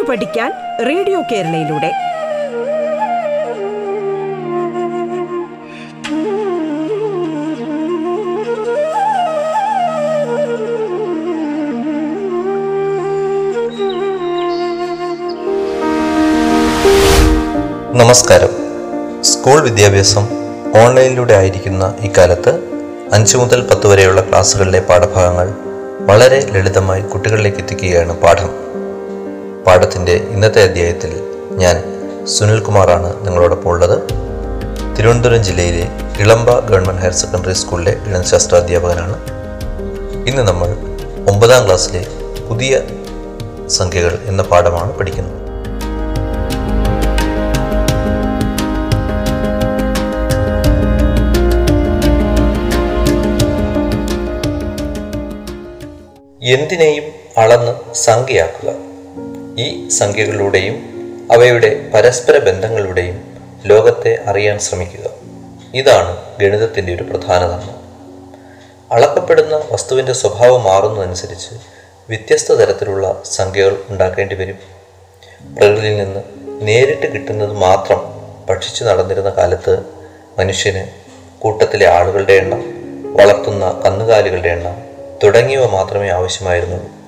കേട്ടു പഠിക്കാൻ റേഡിയോ കേരളയിലൂടെ. നമസ്കാരം. സ്കൂൾ വിദ്യാഭ്യാസം ഓൺലൈനിലൂടെ ആയിരിക്കുന്ന ഇക്കാലത്ത് അഞ്ച് മുതൽ പത്ത് വരെയുള്ള ക്ലാസ്സുകളിലെ പാഠഭാഗങ്ങൾ വളരെ ലളിതമായി കുട്ടികളിലേക്ക് എത്തിക്കുകയാണ് പാഠം. പാഠത്തിന്റെ ഇന്നത്തെ അധ്യായത്തിൽ ഞാൻ സുനിൽകുമാറാണ് നിങ്ങളോടൊപ്പം ഉള്ളത് തിരുവനന്തപുരം ജില്ലയിലെ ഇളമ്പ ഗവൺമെന്റ് ഹയർ സെക്കൻഡറി സ്കൂളിലെ ഗണിതശാസ്ത്ര അധ്യാപകനാണ് ഇന്ന് നമ്മൾ ഒമ്പതാം ക്ലാസ്സിലെ പുതിയ സംഖ്യകൾ എന്ന പാഠമാണ് പഠിക്കുന്നത്. എന്തിനേയും അളന്ന് സംഖ്യയാക്കുക. ഈ സംഖ്യകളിലൂടെയും അവയുടെ പരസ്പര ബന്ധങ്ങളുടെയും ലോകത്തെ അറിയാൻ ശ്രമിക്കുക. ഇതാണ് ഗണിതത്തിന്റെ ഒരു പ്രധാന ധർമ്മം അളക്കപ്പെടുന്ന വസ്തുവിന്റെ സ്വഭാവം മാറുന്നതനുസരിച്ച് വ്യത്യസ്ത തരത്തിലുള്ള സംഖ്യകൾ ഉണ്ടാക്കേണ്ടി വരും. പ്രകൃതിയിൽ നിന്ന് നേരിട്ട് കിട്ടുന്നത് മാത്രം ഭക്ഷിച്ചു നടന്നിരുന്ന കാലത്ത് മനുഷ്യന് കൂട്ടത്തിലെ ആളുകളുടെ എണ്ണം വളർത്തുന്ന കന്നുകാലികളുടെ എണ്ണം തുടങ്ങിയവ മാത്രമേ ആവശ്യമായിരുന്നുള്ളൂ.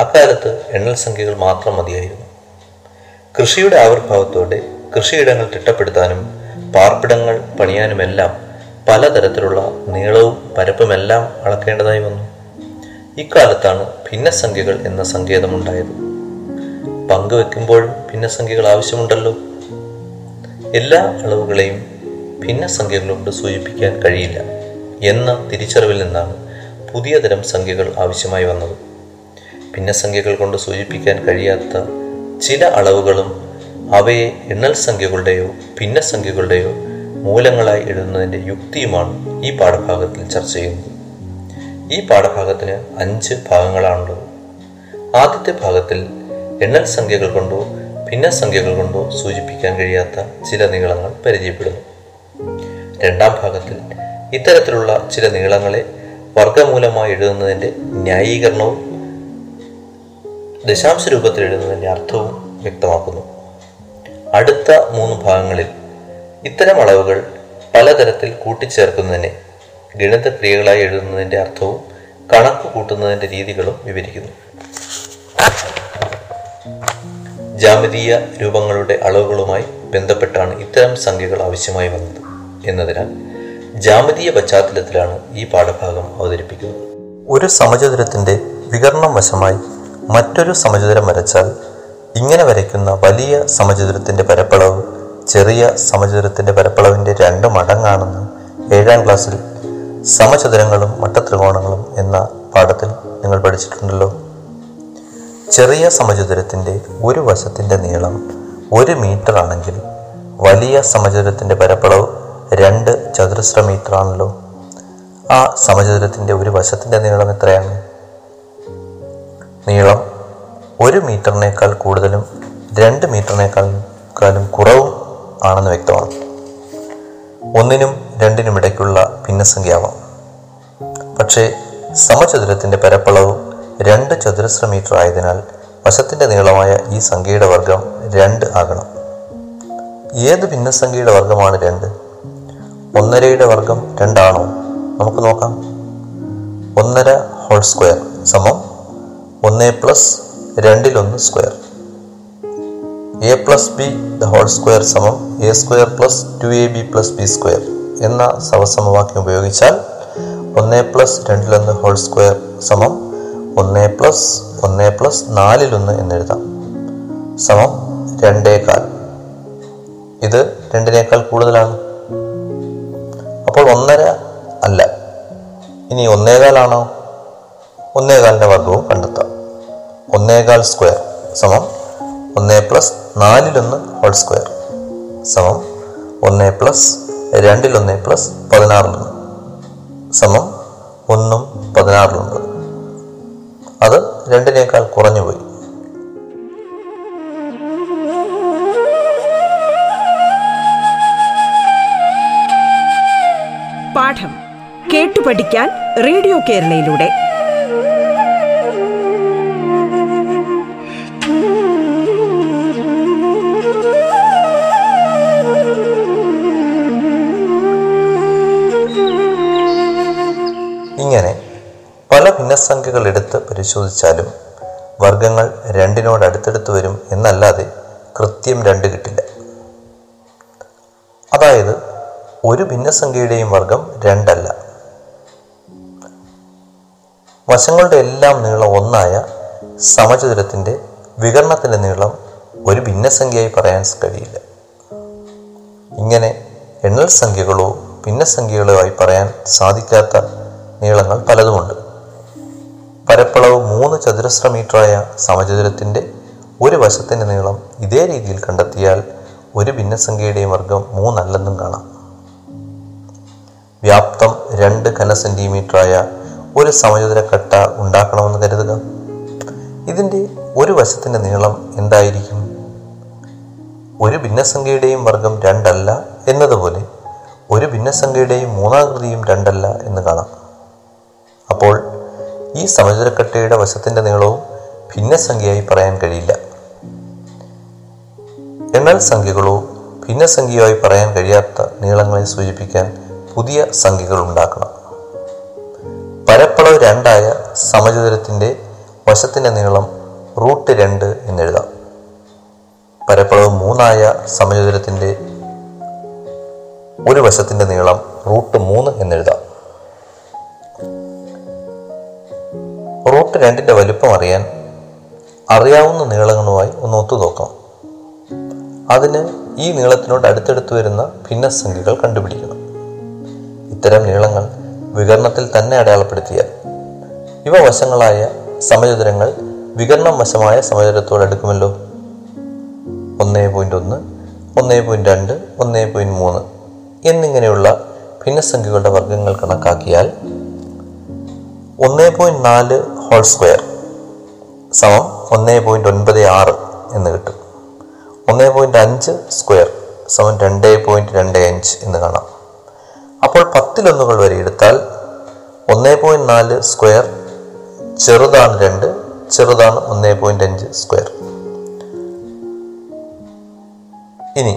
അക്കാലത്ത് എണ്ണൽ സംഖ്യകൾ മാത്രം മതിയായിരുന്നു. കൃഷിയുടെ ആവിർഭാവത്തോടെ കൃഷിയിടങ്ങൾ തിട്ടപ്പെടുത്താനും പാർപ്പിടങ്ങൾ പണിയാനുമെല്ലാം പലതരത്തിലുള്ള നീളവും പരപ്പുമെല്ലാം അളക്കേണ്ടതായി വന്നു. ഇക്കാലത്താണ് ഭിന്നസംഖ്യകൾ എന്ന സങ്കേതമുണ്ടായത്. പങ്കുവെക്കുമ്പോഴും ഭിന്നസംഖ്യകൾ ആവശ്യമുണ്ടല്ലോ. എല്ലാ അളവുകളെയും ഭിന്നസംഖ്യകൾ കൊണ്ട് സൂചിപ്പിക്കാൻ കഴിയില്ല എന്ന തിരിച്ചറിവിൽ നിന്നാണ് പുതിയ തരം സംഖ്യകൾ ആവശ്യമായി വന്നത്. ഭിന്നസംഖ്യകൾ കൊണ്ട് സൂചിപ്പിക്കാൻ കഴിയാത്ത ചില അളവുകളും അവയെ എണ്ണൽ സംഖ്യകളുടെയോ ഭിന്നസംഖ്യകളുടെയോ മൂലങ്ങളായി എഴുതുന്നതിന്റെ യുക്തിയുമാണ് ഈ പാഠഭാഗത്തിൽ ചർച്ച ചെയ്യുന്നത്. ഈ പാഠഭാഗത്തിന് അഞ്ച് ഭാഗങ്ങളാണുള്ളത്. ആദ്യത്തെ ഭാഗത്തിൽ എണ്ണൽ സംഖ്യകൾ കൊണ്ടോ ഭിന്നസംഖ്യകൾ കൊണ്ടോ സൂചിപ്പിക്കാൻ കഴിയാത്ത ചില നീളങ്ങൾ പരിചയപ്പെടുന്നു. രണ്ടാം ഭാഗത്തിൽ ഇത്തരത്തിലുള്ള ചില നീളങ്ങളെ വർഗമൂലമായി എഴുതുന്നതിന്റെ ന്യായീകരണവും ദശാംശ രൂപത്തിൽ എഴുതുന്നതിന്റെ അർത്ഥവും വ്യക്തമാക്കുന്നു. അടുത്ത മൂന്ന് ഭാഗങ്ങളിൽ ഇത്തരം അളവുകൾ പലതരത്തിൽ കൂട്ടിച്ചേർക്കുന്നതിനെ ഗണിതക്രിയകളായി എഴുതുന്നതിന്റെ അർത്ഥവും കണക്ക് കൂട്ടുന്നതിന്റെ രീതികളും വിവരിക്കുന്നു. ജാമിതീയ രൂപങ്ങളുടെ അളവുകളുമായി ബന്ധപ്പെട്ടാണ് ഇത്തരം സംഖ്യകൾ ആവശ്യമായി വന്നത് എന്നതിനാൽ ജാമിതീയ പശ്ചാത്തലത്തിലാണ് ഈ പാഠഭാഗം അവതരിപ്പിക്കുന്നത്. ഒരു സമചതുരത്തിന്റെ വികരണം വശമായി മറ്റൊരു സമചതുരം വരച്ചാൽ ഇങ്ങനെ വരയ്ക്കുന്ന വലിയ സമചതുരത്തിന്റെ പരപ്പളവ് ചെറിയ സമചതുരത്തിന്റെ പരപ്പളവിന്റെ രണ്ട് മടങ്ങാണെന്ന് ഏഴാം ക്ലാസ്സിൽ സമചതുരങ്ങളും മട്ടത്രികോണങ്ങളും എന്ന പാഠത്തിൽ നിങ്ങൾ പഠിച്ചിട്ടുണ്ടല്ലോ. ചെറിയ സമചതുരത്തിന്റെ ഒരു വശത്തിന്റെ നീളം ഒരു മീറ്റർ ആണെങ്കിൽ വലിയ സമചതുരത്തിന്റെ പരപ്പളവ് രണ്ട് ചതുരശ്ര മീറ്റർ ആണല്ലോ. ആ സമചതുരത്തിന്റെ ഒരു വശത്തിന്റെ നീളം എത്രയാണ്? നീളം ഒരു മീറ്ററിനേക്കാൾ കൂടുതലും രണ്ട് മീറ്ററിനേക്കാളും കുറവും ആണെന്ന് വ്യക്തമാണ്. ഒന്നിനും രണ്ടിനും ഇടയ്ക്കുള്ള ഭിന്നസംഖ്യാവാം പക്ഷേ സമചതുരത്തിന്റെ പരപ്പളവ് രണ്ട് ചതുരശ്ര മീറ്റർ ആയതിനാൽ വശത്തിന്റെ നീളമായ ഈ സംഖ്യയുടെ വർഗം രണ്ട് ആകണം. ഏത് ഭിന്നസംഖ്യയുടെ വർഗമാണ് രണ്ട്? ഒന്നരയുടെ വർഗം രണ്ടാണോ? നമുക്ക് നോക്കാം. ഒന്നര ഹോൾ സ്ക്വയർ സമം ഒന്ന് plus രണ്ടിലൊന്ന് square A plus B the whole square സമം. A square plus two A B plus B square എന്ന സവസമവാക്യം ഉപയോഗിച്ചാൽ ഒന്ന് പ്ലസ് രണ്ടിലൊന്ന് ഹോൾ സ്ക്വയർ സമം ഒന്ന് പ്ലസ് ഒന്ന് പ്ലസ് നാലിലൊന്ന് എന്നെഴുതാം. സമം രണ്ടേകാൽ. ഇത് രണ്ടിനേക്കാൾ കൂടുതലാണ്. അപ്പോൾ ഒന്നര അല്ല. ഇനി ഒന്നേകാലാണോ? ഒന്നേകാലിന്റെ വർഗവും കണ്ടെത്താം ഒന്നേകാൽ സ്ക്വയർ സമം ഒന്ന് പ്ലസ് നാലിലൊന്ന് ഹോൾ സ്ക്വയർ സമം ഒന്ന് പ്ലസ് രണ്ടിലൊന്ന് പ്ലസ് പതിനാറിലൊന്ന് സമം ഒന്നും പതിനാറിലൊന്ന് അത് രണ്ടിനേക്കാൾ കുറഞ്ഞുപോയി പാഠം കേട്ടു പഠിക്കാൻ റേഡിയോ കേരളയിലൂടെ. ഭിന്നസംഖ്യകൾ എടുത്ത് പരിശോധിച്ചാലും വർഗങ്ങൾ രണ്ടിനോട് അടുത്തടുത്ത് വരും എന്നല്ലാതെ കൃത്യം രണ്ട് കിട്ടില്ല. അതായത് ഒരു ഭിന്നസംഖ്യയുടെയും വർഗം രണ്ടല്ല. വശങ്ങളുടെ എല്ലാം നീളം ഒന്നായ സമചതുരത്തിന്റെ വികരണത്തിന്റെ നീളം ഒരു ഭിന്നസംഖ്യയായി പറയാൻ കഴിയില്ല. ഇങ്ങനെ എണ്ണൽ സംഖ്യകളോ ഭിന്നസംഖ്യകളോ ആയി പറയാൻ സാധിക്കാത്ത നീളങ്ങൾ പലതുമുണ്ട്. പരപ്പളവ് മൂന്ന് ചതുരശ്ര മീറ്ററായ സമചതുരത്തിന്റെ ഒരു വശത്തിന്റെ നീളം ഇതേ രീതിയിൽ കണ്ടെത്തിയാൽ ഒരു ഭിന്നസംഖ്യയുടെയും വർഗം മൂന്നല്ലെന്നും കാണാം. വ്യാപ്തം രണ്ട് ഘന സെന്റിമീറ്ററായ ഒരു സമചതുര കട്ട ഉണ്ടാക്കണമെന്ന് കരുതുക. ഇതിന്റെ ഒരു വശത്തിന്റെ നീളം എന്തായിരിക്കും? ഒരു ഭിന്നസംഖ്യയുടെയും വർഗം രണ്ടല്ല എന്നതുപോലെ ഒരു ഭിന്നസംഖ്യയുടെയും മൂന്നാകൃതിയും രണ്ടല്ല എന്ന് കാണാം. ഈ സമചതുരക്കട്ടയുടെ വശത്തിന്റെ നീളവും ഭിന്നസംഖ്യയായി പറയാൻ കഴിയില്ല. എണ്ണൽ സംഖ്യകളോ ഭിന്ന സംഖ്യയായി പറയാൻ കഴിയാത്ത നീളങ്ങളെ സൂചിപ്പിക്കാൻ പുതിയ സംഖ്യകൾ ഉണ്ടാക്കണം. പരപ്പളവ് രണ്ടായ സമചതുരത്തിന്റെ വശത്തിന്റെ നീളം റൂട്ട് രണ്ട് എന്നെഴുതാം പരപ്പളവ് മൂന്നായ സമചതുരത്തിന്റെ ഒരു വശത്തിന്റെ നീളം റൂട്ട് മൂന്ന് റൂട്ട് രണ്ടിന്റെ വലുപ്പം അറിയാൻ അറിയാവുന്ന നീളങ്ങളുമായി ഒന്ന് ഒത്തുനോക്കാം. അതിന് ഈ നീളത്തിനോട് അടുത്തടുത്ത് വരുന്ന ഭിന്ന സംഖ്യകൾ കണ്ടുപിടിക്കണം. ഇത്തരം നീളങ്ങൾ വികരണത്തിൽ തന്നെ അടയാളപ്പെടുത്തിയാൽ ഇവ വശങ്ങളായ സമചതുരങ്ങൾ വികരണം വശമായ സമചതുരത്തോട് അടുക്കുമല്ലോ. ഒന്നേ പോയിന്റ് ഒന്ന് ഒന്നേ പോയിന്റ് രണ്ട് ഒന്നേ പോയിന്റ് മൂന്ന് എന്നിങ്ങനെയുള്ള ഭിന്നസംഖ്യകളുടെ വർഗങ്ങൾ കണക്കാക്കിയാൽ ഒന്നേ പോയിന്റ് നാല് ഹോൾ സ്ക്വയർ സമം ഒന്നേ പോയിന്റ് ഒൻപത് ആറ് എന്ന് കിട്ടും. ഒന്നേ പോയിന്റ് അഞ്ച് സ്ക്വയർ സമം രണ്ട് പോയിന്റ് രണ്ട് അഞ്ച് എന്ന് കാണാം. അപ്പോൾ പത്തിലൊന്നുകൾ വരെ എടുത്താൽ ഒന്നേ പോയിന്റ് നാല് സ്ക്വയർ ചെറുതാണ് രണ്ട് ചെറുതാണ് ഒന്നേ പോയിന്റ് അഞ്ച് സ്ക്വയർ ഇനി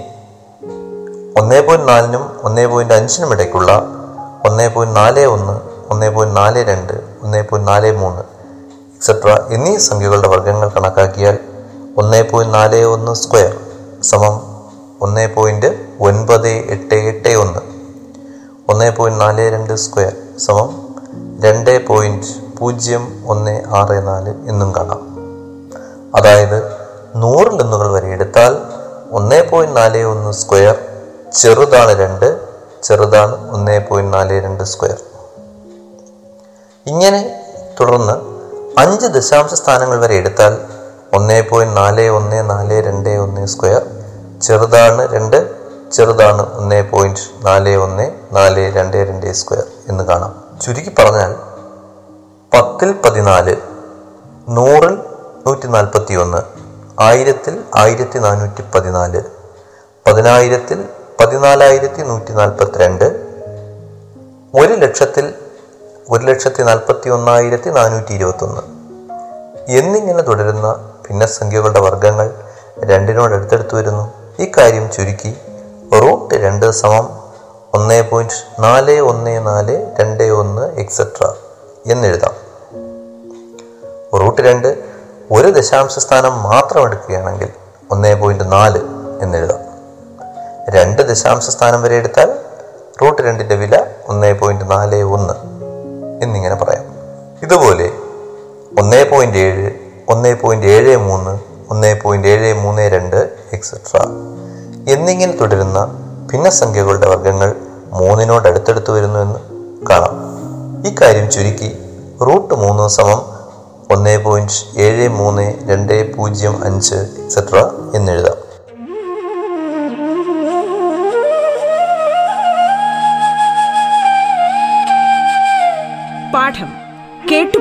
ഒന്നേ പോയിന്റ് നാലിനും ഒന്നേ പോയിന്റ് അഞ്ചിനും ഇടയ്ക്കുള്ള ഒന്നേ പോയിന്റ് നാല് ഒന്ന് ഒന്നേ പോയിന്റ് നാല് രണ്ട് ഒന്നേ പോയിന്റ് നാല് മൂന്ന് എക്സെട്ര എന്നീ സംഖ്യകളുടെ വർഗങ്ങൾ കണക്കാക്കിയാൽ ഒന്ന് പോയിന്റ് നാല് ഒന്ന് സ്ക്വയർ സമം ഒന്ന് പോയിന്റ് ഒൻപത് എട്ട് എട്ട് ഒന്ന്. ഒന്ന് പോയിന്റ് നാല് രണ്ട് സ്ക്വയർ സമം രണ്ട് പോയിന്റ് പൂജ്യം ഒന്ന് ആറ് നാല് എന്നും കാണാം. അതായത് നൂറ് ലെന്നുകൾ വരെ എടുത്താൽ ഒന്ന് പോയിന്റ് നാല് ഒന്ന് സ്ക്വയർ ചെറുതാണ് രണ്ട് ചെറുതാണ് ഒന്ന് പോയിന്റ് നാല് രണ്ട് സ്ക്വയർ. ഇങ്ങനെ അഞ്ച് ദശാംശ സ്ഥാനങ്ങൾ വരെ എടുത്താൽ ഒന്ന് പോയിന്റ് നാല് ഒന്ന് നാല് രണ്ട് ഒന്ന് സ്ക്വയർ. ചെറുതാണ് രണ്ട് ചെറുതാണ് ഒന്ന് പോയിന്റ് നാല് ഒന്ന് നാല് രണ്ട് രണ്ട് സ്ക്വയർ എന്ന് കാണാം. ചുരുക്കി പറഞ്ഞാൽ പത്തിൽ പതിനാല് നൂറിൽ നൂറ്റി നാൽപ്പത്തി ഒന്ന് ആയിരത്തിൽ ആയിരത്തി നാനൂറ്റി പതിനാല് പതിനായിരത്തിൽ പതിനാലായിരത്തി നൂറ്റി നാൽപ്പത്തി രണ്ട് ഒരു ലക്ഷത്തിൽ ഒരു ലക്ഷത്തി നാൽപ്പത്തി ഒന്നായിരത്തി നാനൂറ്റി ഇരുപത്തൊന്ന് എന്നിങ്ങനെ തുടരുന്ന ഭിന്നസംഖ്യകളുടെ വർഗങ്ങൾ രണ്ടിനോട് അടുത്തടുത്ത് വരുന്നു. ഇക്കാര്യം ചുരുക്കി റൂട്ട് രണ്ട് സമം ഒന്ന് പോയിന്റ് നാല് ഒന്ന് നാല് രണ്ട് ഒന്ന് എക്സെട്ര എന്നെഴുതാം. റൂട്ട് രണ്ട് ഒരു ദശാംശ സ്ഥാനം മാത്രം എടുക്കുകയാണെങ്കിൽ ഒന്ന് പോയിന്റ് നാല് എന്നെഴുതാം. രണ്ട് ദശാംശ സ്ഥാനം വരെ എടുത്താൽ റൂട്ട് രണ്ടിന്റെ വില ഒന്ന് പോയിന്റ് നാല് ഒന്ന് എന്നിങ്ങനെ പറയാം. ഇതുപോലെ ഒന്ന് പോയിന്റ് ഏഴ് ഒന്ന് പോയിന്റ് ഏഴ് മൂന്ന് ഒന്ന് പോയിന്റ് ഏഴ് മൂന്ന് രണ്ട് എക്സെട്ര എന്നിങ്ങനെ തുടരുന്ന ഭിന്നസംഖ്യകളുടെ വർഗങ്ങൾ മൂന്നിനോട് അടുത്തടുത്ത് വരുന്നു എന്ന് കാണാം. ഇക്കാര്യം ചുരുക്കി റൂട്ട് മൂന്ന് സമം ഒന്ന് പോയിന്റ് ഏഴ് മൂന്ന് രണ്ട് പൂജ്യം അഞ്ച് എക്സെട്ര എന്നെഴുതാം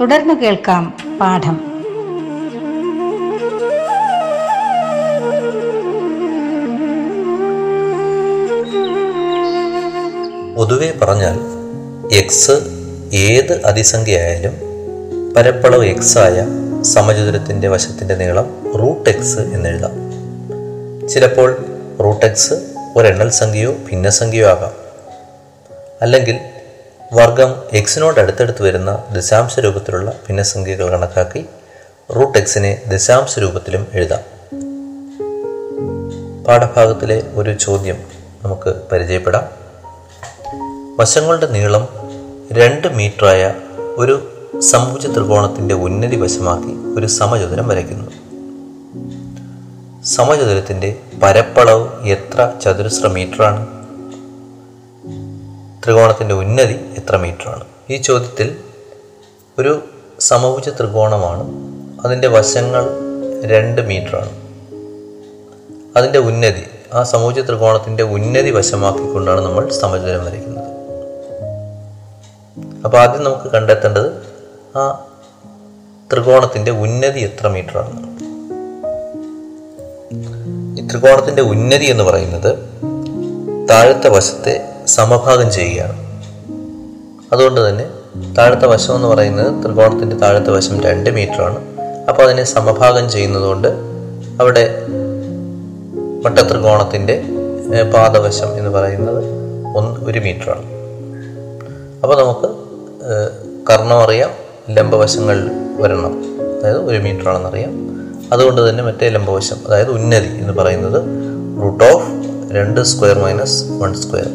തുടർന്നു കേൾക്കാം പാഠം. പൊതുവെ പറഞ്ഞാൽ എക്സ് ഏത് അതിസംഖ്യയായാലും പരപ്പളവ് എക്സ് ആയ സമചതുരത്തിന്റെ വശത്തിന്റെ നീളം റൂട്ട് എക്സ് എന്നെഴുതാം. ചിലപ്പോൾ റൂട്ട് എക്സ് ഒരെണ്ണൽ സംഖ്യയോ ഭിന്നസംഖ്യയോ ആകാം. അല്ലെങ്കിൽ വർഗം എക്സിനോട് അടുത്തടുത്ത് വരുന്ന ദശാംശ രൂപത്തിലുള്ള ഭിന്നസംഖ്യകൾ കണക്കാക്കി റൂട്ട് എക്സിനെ ദശാംശ രൂപത്തിലും എഴുതാം. പാഠഭാഗത്തിലെ ഒരു ചോദ്യം നമുക്ക് പരിചയപ്പെടാം. വശങ്ങളുടെ നീളം രണ്ട് മീറ്ററായ ഒരു സമൂച ത്രികോണത്തിന്റെ ഉന്നതി വശമാക്കി ഒരു സമചതുരം വരയ്ക്കുന്നു. സമചതുരത്തിന്റെ പരപ്പളവ് എത്ര ചതുരശ്ര മീറ്ററാണ്? ത്രികോണത്തിന്റെ ഉന്നതി എത്ര മീറ്ററാണ്? ഈ ചോദ്യത്തിൽ ഒരു സമഭുജ ത്രികോണമാണ്. അതിന്റെ വശങ്ങൾ രണ്ട് മീറ്ററാണ്. അതിന്റെ ഉന്നതി ആ സമഭുജ ത്രികോണത്തിന്റെ ഉന്നതി വശമാക്കിക്കൊണ്ടാണ് നമ്മൾ സമചലം വരയ്ക്കുന്നത്. അപ്പോൾ ആദ്യം നമുക്ക് കണ്ടെത്തേണ്ടത് ആ ത്രികോണത്തിന്റെ ഉന്നതി എത്ര മീറ്ററാണ്? ഈ ത്രികോണത്തിന്റെ ഉന്നതി എന്ന് പറയുന്നത് താഴത്തെ വശത്തെ സമഭാഗം ചെയ്യുകയാണ്. അതുകൊണ്ട് തന്നെ താഴത്തെ വശം എന്ന് പറയുന്നത് ത്രികോണത്തിന്റെ താഴത്തെ വശം രണ്ട് മീറ്ററാണ്. അപ്പോൾ അതിനെ സമഭാഗം ചെയ്യുന്നതുകൊണ്ട് അവിടെ വട്ടത്രികോണത്തിന്റെ പാദവശം എന്ന് പറയുന്നത് ഒന്ന് ഒരു മീറ്ററാണ്. അപ്പോൾ നമുക്ക് കർണം അറിയാം ലംബവശങ്ങൾ വരണം. അതായത് ഒരു മീറ്റർ ആണെന്നറിയാം അതുകൊണ്ട് തന്നെ മറ്റേ ലംബവശം അതായത് ഉന്നതി എന്ന് പറയുന്നത് റൂട്ട് ഓഫ് രണ്ട് സ്ക്വയർ മൈനസ് വൺ സ്ക്വയർ.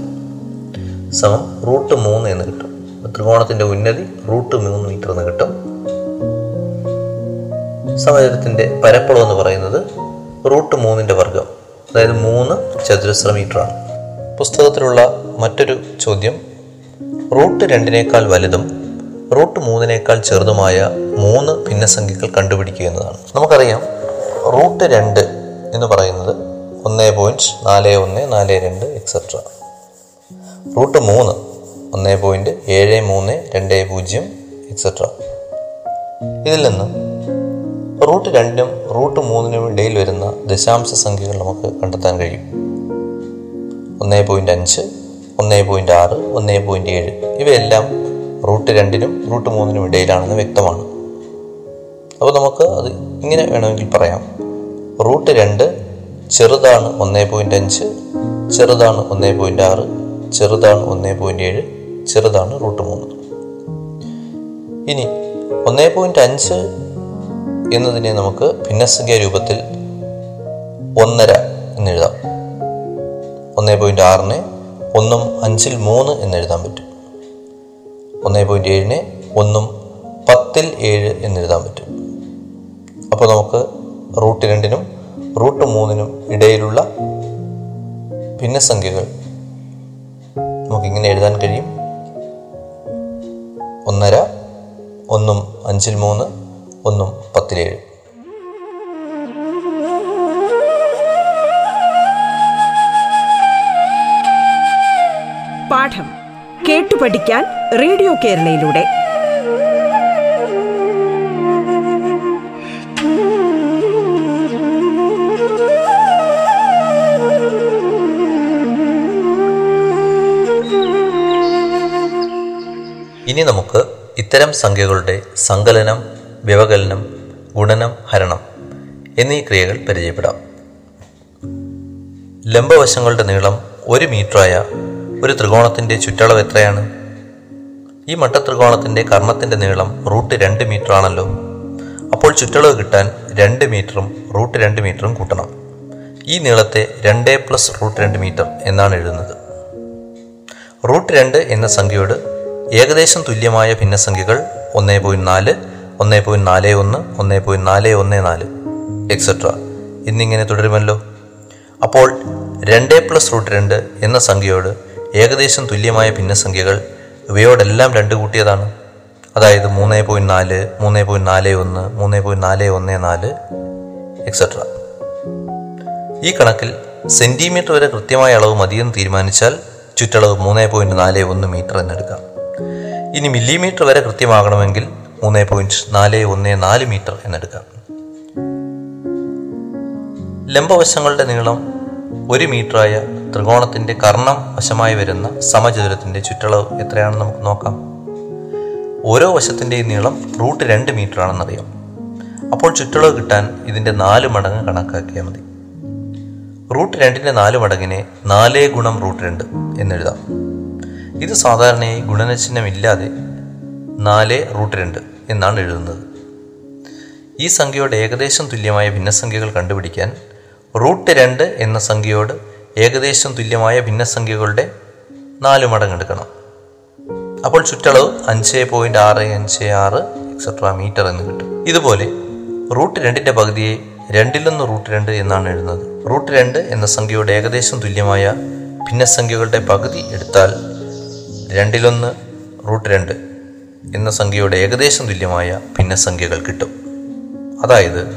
സമം റൂട്ട് മൂന്ന് എന്ന് കിട്ടും. ത്രികോണത്തിന്റെ ഉന്നതി റൂട്ട് മൂന്ന് മീറ്റർ എന്ന് കിട്ടും. സമചരത്തിന്റെ പരപ്പളം എന്ന് പറയുന്നത് റൂട്ട് മൂന്നിന്റെ വർഗം അതായത് മൂന്ന് ചതുരശ്ര മീറ്ററാണ് പുസ്തകത്തിലുള്ള മറ്റൊരു ചോദ്യം. റൂട്ട് രണ്ടിനേക്കാൾ വലുതും റൂട്ട് മൂന്നിനേക്കാൾ ചെറുതുമായ മൂന്ന് ഭിന്നസംഖ്യകൾ കണ്ടുപിടിക്കുക എന്നതാണ്. നമുക്കറിയാം റൂട്ട് രണ്ട് എന്ന് പറയുന്നത് ഒന്ന് പോയിന്റ് നാല് ഒന്ന് നാല് രണ്ട് എക്സെട്ര റൂട്ട് മൂന്ന് ഒന്ന് പോയിന്റ് ഏഴ് മൂന്ന് രണ്ട് പൂജ്യം എക്സെട്ര ഇതിൽ നിന്ന് റൂട്ട് രണ്ടിനും റൂട്ട് മൂന്നിനും ഇടയിൽ വരുന്ന ദശാംശ സംഖ്യകൾ നമുക്ക് കണ്ടെത്താൻ കഴിയും. ഒന്ന് പോയിന്റ് അഞ്ച് ഒന്ന് പോയിന്റ് ആറ് ഒന്ന് പോയിന്റ് ഏഴ്. ഇവയെല്ലാം റൂട്ട് രണ്ടിനും റൂട്ട് മൂന്നിനും ഇടയിലാണെന്ന് വ്യക്തമാണ്. അപ്പോൾ നമുക്ക് അത് ഇങ്ങനെ വേണമെങ്കിൽ പറയാം. റൂട്ട് രണ്ട് ചെറുതാണ് ഒന്ന് പോയിന്റ് അഞ്ച് ചെറുതാണ് ഒന്ന് പോയിന്റ് ആറ് ചെറുതാണ് ഒന്ന് പോയിന്റ് ഏഴ് ചെറുതാണ് റൂട്ട് മൂന്ന്. ഇനി ഒന്നേ പോയിന്റ് അഞ്ച് എന്നതിനെ നമുക്ക് ഭിന്നസംഖ്യ രൂപത്തിൽ ഒന്നര എന്നെഴുതാം. ഒന്നേ പോയിന്റ് ആറിനെ ഒന്നും അഞ്ചിൽ മൂന്ന് എന്നെഴുതാൻ പറ്റും. ഒന്നേ പോയിന്റ് ഏഴിനെ ഒന്നും പത്തിൽ ഏഴ് എന്നെഴുതാൻ പറ്റും. അപ്പോൾ നമുക്ക് റൂട്ട് രണ്ടിനും റൂട്ട് മൂന്നിനും ഇടയിലുള്ള ഭിന്നസംഖ്യകൾ നമുക്കിങ്ങനെ എഴുതാൻ കഴിയും. ഒന്നര ഒന്നും അഞ്ചിൽ മൂന്ന് ഒന്നും പത്തിലേഴ്. പാഠം കേട്ടു പഠിക്കാൻ റേഡിയോ കേരളയിലൂടെ. ഇനി നമുക്ക് ഇത്തരം സംഖ്യകളുടെ സങ്കലനം വ്യവകലനം ഗുണനം ഹരണം എന്നീ ക്രിയകൾ പരിചയപ്പെടാം. ലംബവശങ്ങളുടെ നീളം ഒരു മീറ്ററായ ഒരു ത്രികോണത്തിന്റെ ചുറ്റളവ് എത്രയാണ്? ഈ മട്ടത്രികോണത്തിന്റെ കർണത്തിന്റെ നീളം റൂട്ട് രണ്ട് മീറ്റർ ആണല്ലോ അപ്പോൾ ചുറ്റളവ് കിട്ടാൻ രണ്ട് മീറ്ററും റൂട്ട് രണ്ട് മീറ്ററും കൂട്ടണം. ഈ നീളത്തെ രണ്ട് പ്ലസ് റൂട്ട് രണ്ട് മീറ്റർ എന്നാണ് എഴുതുന്നത്. റൂട്ട് രണ്ട് എന്ന സംഖ്യയോട് ഏകദേശം തുല്യമായ ഭിന്നസംഖ്യകൾ ഒന്നേ പോയിന്റ് നാല് ഒന്നേ പോയിന്റ് നാല് ഒന്ന് ഒന്നേ പോയിന്റ് നാല് ഒന്ന് നാല് എക്സെട്ര എന്നിങ്ങനെ തുടരുമല്ലോ. അപ്പോൾ രണ്ട് പ്ലസ് റൂട്ട് രണ്ട് എന്ന സംഖ്യയോട് ഏകദേശം തുല്യമായ ഭിന്നസംഖ്യകൾ ഇവയോടെല്ലാം രണ്ട് കൂട്ടിയതാണ്. അതായത് മൂന്ന് പോയിന്റ് നാല് മൂന്ന് പോയിന്റ് നാല് ഒന്ന് മൂന്ന് പോയിന്റ് നാല് ഒന്ന് നാല് എക്സെട്ര ഈ കണക്കിൽ സെന്റിമീറ്റർ വരെ കൃത്യമായ അളവ് മതിയെന്ന് തീരുമാനിച്ചാൽ ചുറ്റളവ് മൂന്ന് പോയിന്റ് നാല് ഒന്ന് മീറ്റർ എന്നെടുക്കാം ഇനി മില്ലിമീറ്റർ വരെ കൃത്യമാകണമെങ്കിൽ മൂന്ന് പോയിന്റ് നാല് ഒന്ന് നാല് മീറ്റർ എന്നെടുക്കാം. ലംബവശങ്ങളുടെ നീളം ഒരു മീറ്ററായ ത്രികോണത്തിന്റെ കർണം വശമായി വരുന്ന സമചതുരത്തിന്റെ ചുറ്റളവ് എത്രയാണെന്ന് നമുക്ക് നോക്കാം. ഓരോ വശത്തിന്റെയും നീളം റൂട്ട് രണ്ട് മീറ്റർ ആണെന്നറിയാം. അപ്പോൾ ചുറ്റളവ് കിട്ടാൻ ഇതിന്റെ നാല് മടങ്ങ് കണക്കാക്കിയാൽ മതി. റൂട്ട് രണ്ടിന്റെ നാല് മടങ്ങിനെ നാല് ഗുണം റൂട്ട് രണ്ട് എന്നെഴുതാം. ഇത് സാധാരണയായി ഗുണനചിഹ്നം ഇല്ലാതെ നാല് റൂട്ട് രണ്ട് എന്നാണ് എഴുതുന്നത്. ഈ സംഖ്യയോട് ഏകദേശം തുല്യമായ ഭിന്നസംഖ്യകൾ കണ്ടുപിടിക്കാൻ റൂട്ട് രണ്ട് എന്ന സംഖ്യയോട് ഏകദേശം തുല്യമായ ഭിന്നസംഖ്യകളുടെ നാല് മടങ്ങ് എടുക്കണം. അപ്പോൾ ചുറ്റളവ് അഞ്ച് പോയിന്റ് ആറ് അഞ്ച് ആറ് എക്സെട്ര മീറ്റർ എന്ന് കിട്ടും. ഇതുപോലെ റൂട്ട് രണ്ടിന്റെ പകുതിയെ രണ്ടിലൊന്ന് റൂട്ട് രണ്ട് എന്നാണ് എഴുതുന്നത്. റൂട്ട് രണ്ട് എന്ന സംഖ്യയോട് ഏകദേശം തുല്യമായ ഭിന്നസംഖ്യകളുടെ പകുതി എടുത്താൽ രണ്ടിലൊന്ന് റൂട്ട് രണ്ട് എന്ന സംഖ്യയുടെ ഏകദേശം തുല്യമായ ഭിന്നസംഖ്യകൾ കിട്ടും. അതായത്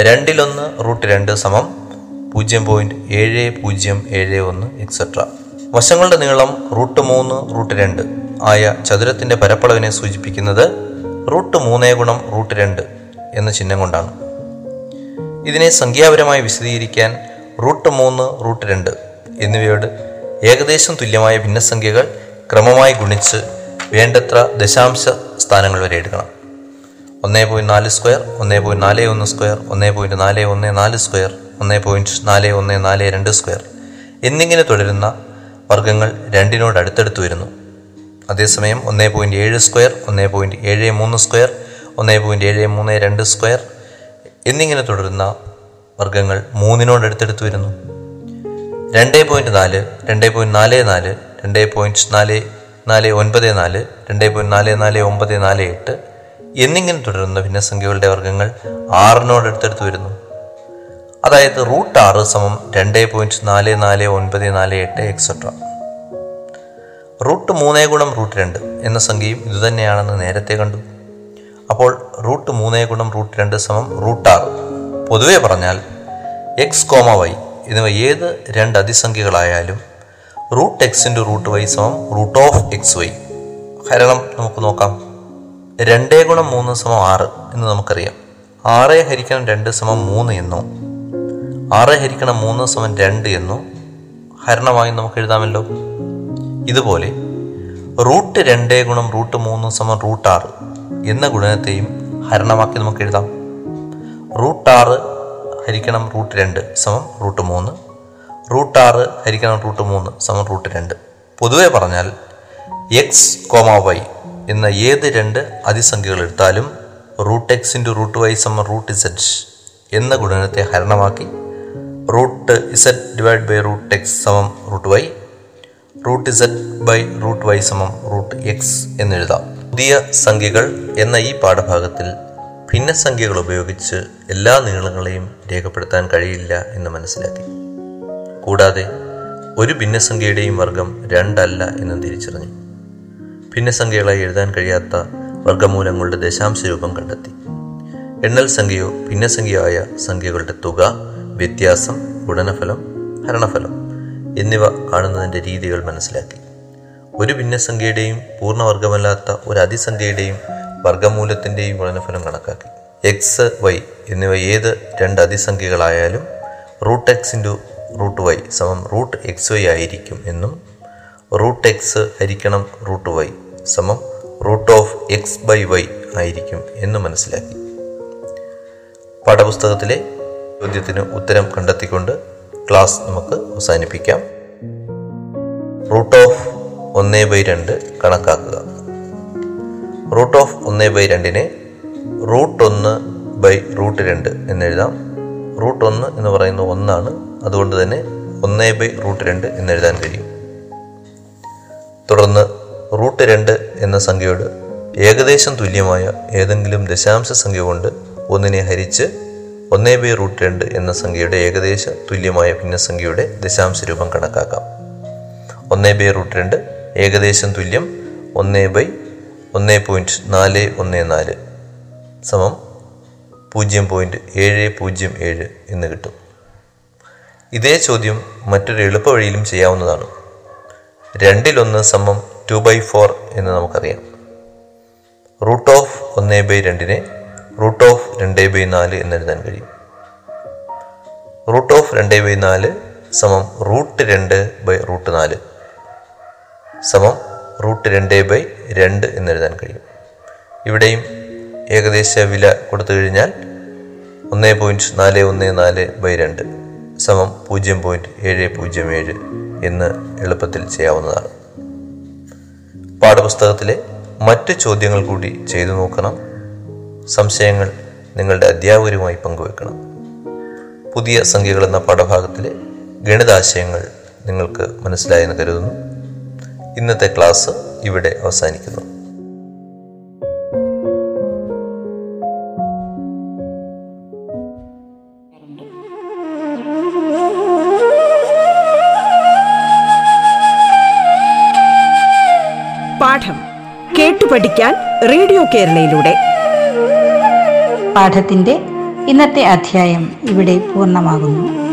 രണ്ടിലൊന്ന് റൂട്ട് രണ്ട് സമം പൂജ്യം പോയിന്റ് ഏഴ് പൂജ്യം ഏഴ് ഒന്ന് എക്സെട്ര വശങ്ങളുടെ നീളം റൂട്ട് മൂന്ന് റൂട്ട് രണ്ട് ആയ ചതുരത്തിന്റെ പരപ്പളവിനെ സൂചിപ്പിക്കുന്നത് റൂട്ട് മൂന്ന് ഗുണം റൂട്ട് രണ്ട് എന്ന ചിഹ്നം കൊണ്ടാണ്. ഇതിനെ സംഖ്യാപരമായി വിശദീകരിക്കാൻ റൂട്ട് മൂന്ന് റൂട്ട് രണ്ട് എന്നിവയോട് ഏകദേശം തുല്യമായ ഭിന്നസംഖ്യകൾ ക്രമമായി ഗുണിച്ച് വേണ്ടത്ര ദശാംശ സ്ഥാനങ്ങൾ വരെ എടുക്കണം. ഒന്നേ പോയിന്റ് നാല് സ്ക്വയർ ഒന്നേ പോയിന്റ് നാല് ഒന്ന് സ്ക്വയർ ഒന്നേ പോയിന്റ് നാല് ഒന്ന് നാല് സ്ക്വയർ ഒന്നേ പോയിന്റ് നാല് ഒന്ന് നാല് രണ്ട് സ്ക്വയർ എന്നിങ്ങനെ തുടരുന്ന വർഗങ്ങൾ രണ്ടിനോട് അടുത്തടുത്ത് വരുന്നു. അതേസമയം ഒന്നേ പോയിന്റ് ഏഴ് സ്ക്വയർ ഒന്നേ പോയിന്റ് ഏഴ് മൂന്ന് സ്ക്വയർ ഒന്നേ പോയിന്റ് ഏഴ് മൂന്ന് രണ്ട് സ്ക്വയർ എന്നിങ്ങനെ തുടരുന്ന വർഗങ്ങൾ മൂന്നിനോട് അടുത്തടുത്ത് വരുന്നു. രണ്ട് പോയിന്റ് നാല് രണ്ട് പോയിന്റ് നാല് നാല് രണ്ട് പോയിന്റ് നാല് നാല് ഒൻപത് നാല് രണ്ട് പോയിന്റ് നാല് നാല് ഒമ്പത് നാല് എട്ട് എന്നിങ്ങനെ തുടരുന്ന ഭിന്നസംഖ്യകളുടെ വർഗങ്ങൾ ആറിനോട് അടുത്തടുത്ത് വരുന്നു. അതായത് റൂട്ട് ആറ് സമം രണ്ട് പോയിന്റ് നാല് നാല് ഒൻപത് നാല് എട്ട് എക്സെട്ര റൂട്ട് മൂന്നേ ഗുണം റൂട്ട് രണ്ട് എന്ന സംഖ്യയും ഇതുതന്നെയാണെന്ന് നേരത്തെ കണ്ടു. അപ്പോൾ റൂട്ട് മൂന്നേ ഗുണം റൂട്ട് രണ്ട് സമം റൂട്ട് ആറ്. പൊതുവെ പറഞ്ഞാൽ എക്സ് കോമ വൈ എന്നിവ ഏത് രണ്ട് അതിസംഖ്യകളായാലും root X into root Y സമം റൂട്ട് ഓഫ് എക്സ് വൈ. ഹരണം നമുക്ക് നോക്കാം. രണ്ടേ ഗുണം മൂന്ന് സമം ആറ് എന്ന് നമുക്കറിയാം. ആറ് ഹരിക്കണം രണ്ട് സമം മൂന്ന് എന്നോ. ആറ് ഹരിക്കണം മൂന്ന് സമം രണ്ട് എന്നോ ഹരണമായി നമുക്ക് എഴുതാമല്ലോ. ഇതുപോലെ റൂട്ട് രണ്ട് ഗുണം റൂട്ട് മൂന്ന് സമം റൂട്ട് ആറ് എന്ന ഗുണനത്തെയും ഹരണമാക്കി നമുക്ക് എഴുതാം. റൂട്ട് ആറ് ഹരിക്കണം റൂട്ട് രണ്ട് സമം റൂട്ട് മൂന്ന് റൂട്ട് ആറ് ഹരിക്കണം റൂട്ട് മൂന്ന് സമം റൂട്ട് രണ്ട്. പൊതുവെ പറഞ്ഞാൽ എക്സ് കോമ വൈ എന്ന ഏത് രണ്ട് അതിസംഖ്യകൾ എടുത്താലും root X into root Y സമം റൂട്ട് ഇസഡ് എന്ന ഗുണനത്തെ ഹരണമാക്കി root Z divide by root X സമം root Y root Z by root Y സമം റൂട്ട് എക്സ് എന്നെഴുതാം പുതിയ സംഖ്യകൾ എന്ന ഈ പാഠഭാഗത്തിൽ ഭിന്നസംഖ്യകൾ ഉപയോഗിച്ച് എല്ലാ നീളങ്ങളെയും രേഖപ്പെടുത്താൻ കഴിയില്ല എന്ന് മനസ്സിലാക്കി. കൂടാതെ ഒരു ഭിന്നസംഖ്യയുടെയും വർഗം രണ്ടല്ല എന്ന് തിരിച്ചറിഞ്ഞു. ഭിന്നസംഖ്യകളായി എഴുതാൻ കഴിയാത്ത വർഗമൂലങ്ങളുടെ ദശാംശ രൂപം കണ്ടെത്തി. എണ്ണൽ സംഖ്യയോ ഭിന്നസംഖ്യയോ ആയ സംഖ്യകളുടെ തുക വ്യത്യാസം ഗുണനഫലം ഹരണഫലം എന്നിവ കാണുന്നതിന്റെ രീതികൾ മനസ്സിലാക്കി. ഒരു ഭിന്നസംഖ്യയുടെയും പൂർണവർഗമല്ലാത്ത ഒരു അതിസംഖ്യയുടെയും വർഗമൂലത്തിന്റെയും ഗുണനഫലം കണക്കാക്കി. എക്സ് വൈ എന്നിവ ഏത് രണ്ട് അതിസംഖ്യകളായാലും റൂട്ട് എക്സ് റൂട്ട് വൈ സമം റൂട്ട് എക്സ് വൈ ആയിരിക്കും എന്നും റൂട്ട് എക്സ് ഹരിക്കണം റൂട്ട് വൈ സമം root of X by Y ആയിരിക്കും എന്ന് മനസ്സിലാക്കി. പാഠപുസ്തകത്തിലെ ചോദ്യത്തിന് ഉത്തരം കണ്ടെത്തിക്കൊണ്ട് ക്ലാസ് നമുക്ക് അവസാനിപ്പിക്കാം. റൂട്ട് ഓഫ് ഒന്ന് ബൈ രണ്ട് കണക്കാക്കുക. റൂട്ട് ഓഫ് ഒന്ന് ബൈ രണ്ടിനെ റൂട്ട് ഒന്ന് ബൈ റൂട്ട് രണ്ട് എന്നെഴുതാം. റൂട്ട് ഒന്ന് എന്ന് പറയുന്നത് ഒന്നാണ്. അതുകൊണ്ട് തന്നെ ഒന്ന് ബൈ റൂട്ട് രണ്ട് എന്നെഴുതാൻ കഴിയും. തുടർന്ന് റൂട്ട് രണ്ട് എന്ന സംഖ്യയോട് ഏകദേശം തുല്യമായ ഏതെങ്കിലും ദശാംശ സംഖ്യ കൊണ്ട് ഒന്നിനെ ഹരിച്ച് ഒന്നേ ബൈ റൂട്ട് രണ്ട് എന്ന സംഖ്യയുടെ ഏകദേശ തുല്യമായ ഭിന്നസംഖ്യയുടെ ദശാംശ രൂപം കണക്കാക്കാം. ഒന്നേ ബൈ റൂട്ട് രണ്ട് ഏകദേശം തുല്യം ഒന്നേ ബൈ ഒന്നേ പോയിന്റ് നാല് ഒന്ന് നാല് സമം പൂജ്യം പോയിന്റ് ഏഴ് പൂജ്യം ഏഴ് എന്ന് കിട്ടും. ഇതേ ചോദ്യം മറ്റൊരു എളുപ്പവഴിയിലും ചെയ്യാവുന്നതാണ്. രണ്ടിലൊന്ന് സമം ടു ബൈ ഫോർ എന്ന് നമുക്കറിയാം. റൂട്ട് ഓഫ് ഒന്ന് ബൈ രണ്ടിനെ റൂട്ട് ഓഫ് രണ്ട് ബൈ നാല് എന്നെഴുതാൻ കഴിയും. റൂട്ട് ഓഫ് രണ്ട് ബൈ നാല് സമം റൂട്ട് രണ്ട് ബൈ റൂട്ട് നാല് സമം റൂട്ട് രണ്ട് ബൈ രണ്ട് എന്നെഴുതാൻ കഴിയും. ഇവിടെയും ഏകദേശ വില കൊടുത്തു കഴിഞ്ഞാൽ ഒന്ന് പോയിന്റ് നാല് ഒന്ന് നാല് ബൈ രണ്ട് സമം പൂജ്യം പോയിന്റ് ഏഴ് പൂജ്യം ഏഴ് എന്ന് എളുപ്പത്തിൽ ചെയ്യാവുന്നതാണ്. പാഠപുസ്തകത്തിലെ മറ്റ് ചോദ്യങ്ങൾ കൂടി ചെയ്തു നോക്കണം. സംശയങ്ങൾ നിങ്ങളുടെ അധ്യാപകരുമായി പങ്കുവെക്കണം. പുതിയ സംഖ്യകൾ എന്ന പാഠഭാഗത്തിലെ ഗണിതാശയങ്ങൾ നിങ്ങൾക്ക് മനസ്സിലായെന്ന് കരുതുന്നു. ഇന്നത്തെ ക്ലാസ് ഇവിടെ അവസാനിക്കുന്നു. റേഡിയോ കേരളയിലൂടെ. പാഠത്തിന്റെ ഇന്നത്തെ അധ്യായം ഇവിടെ പൂർണമാകുന്നു.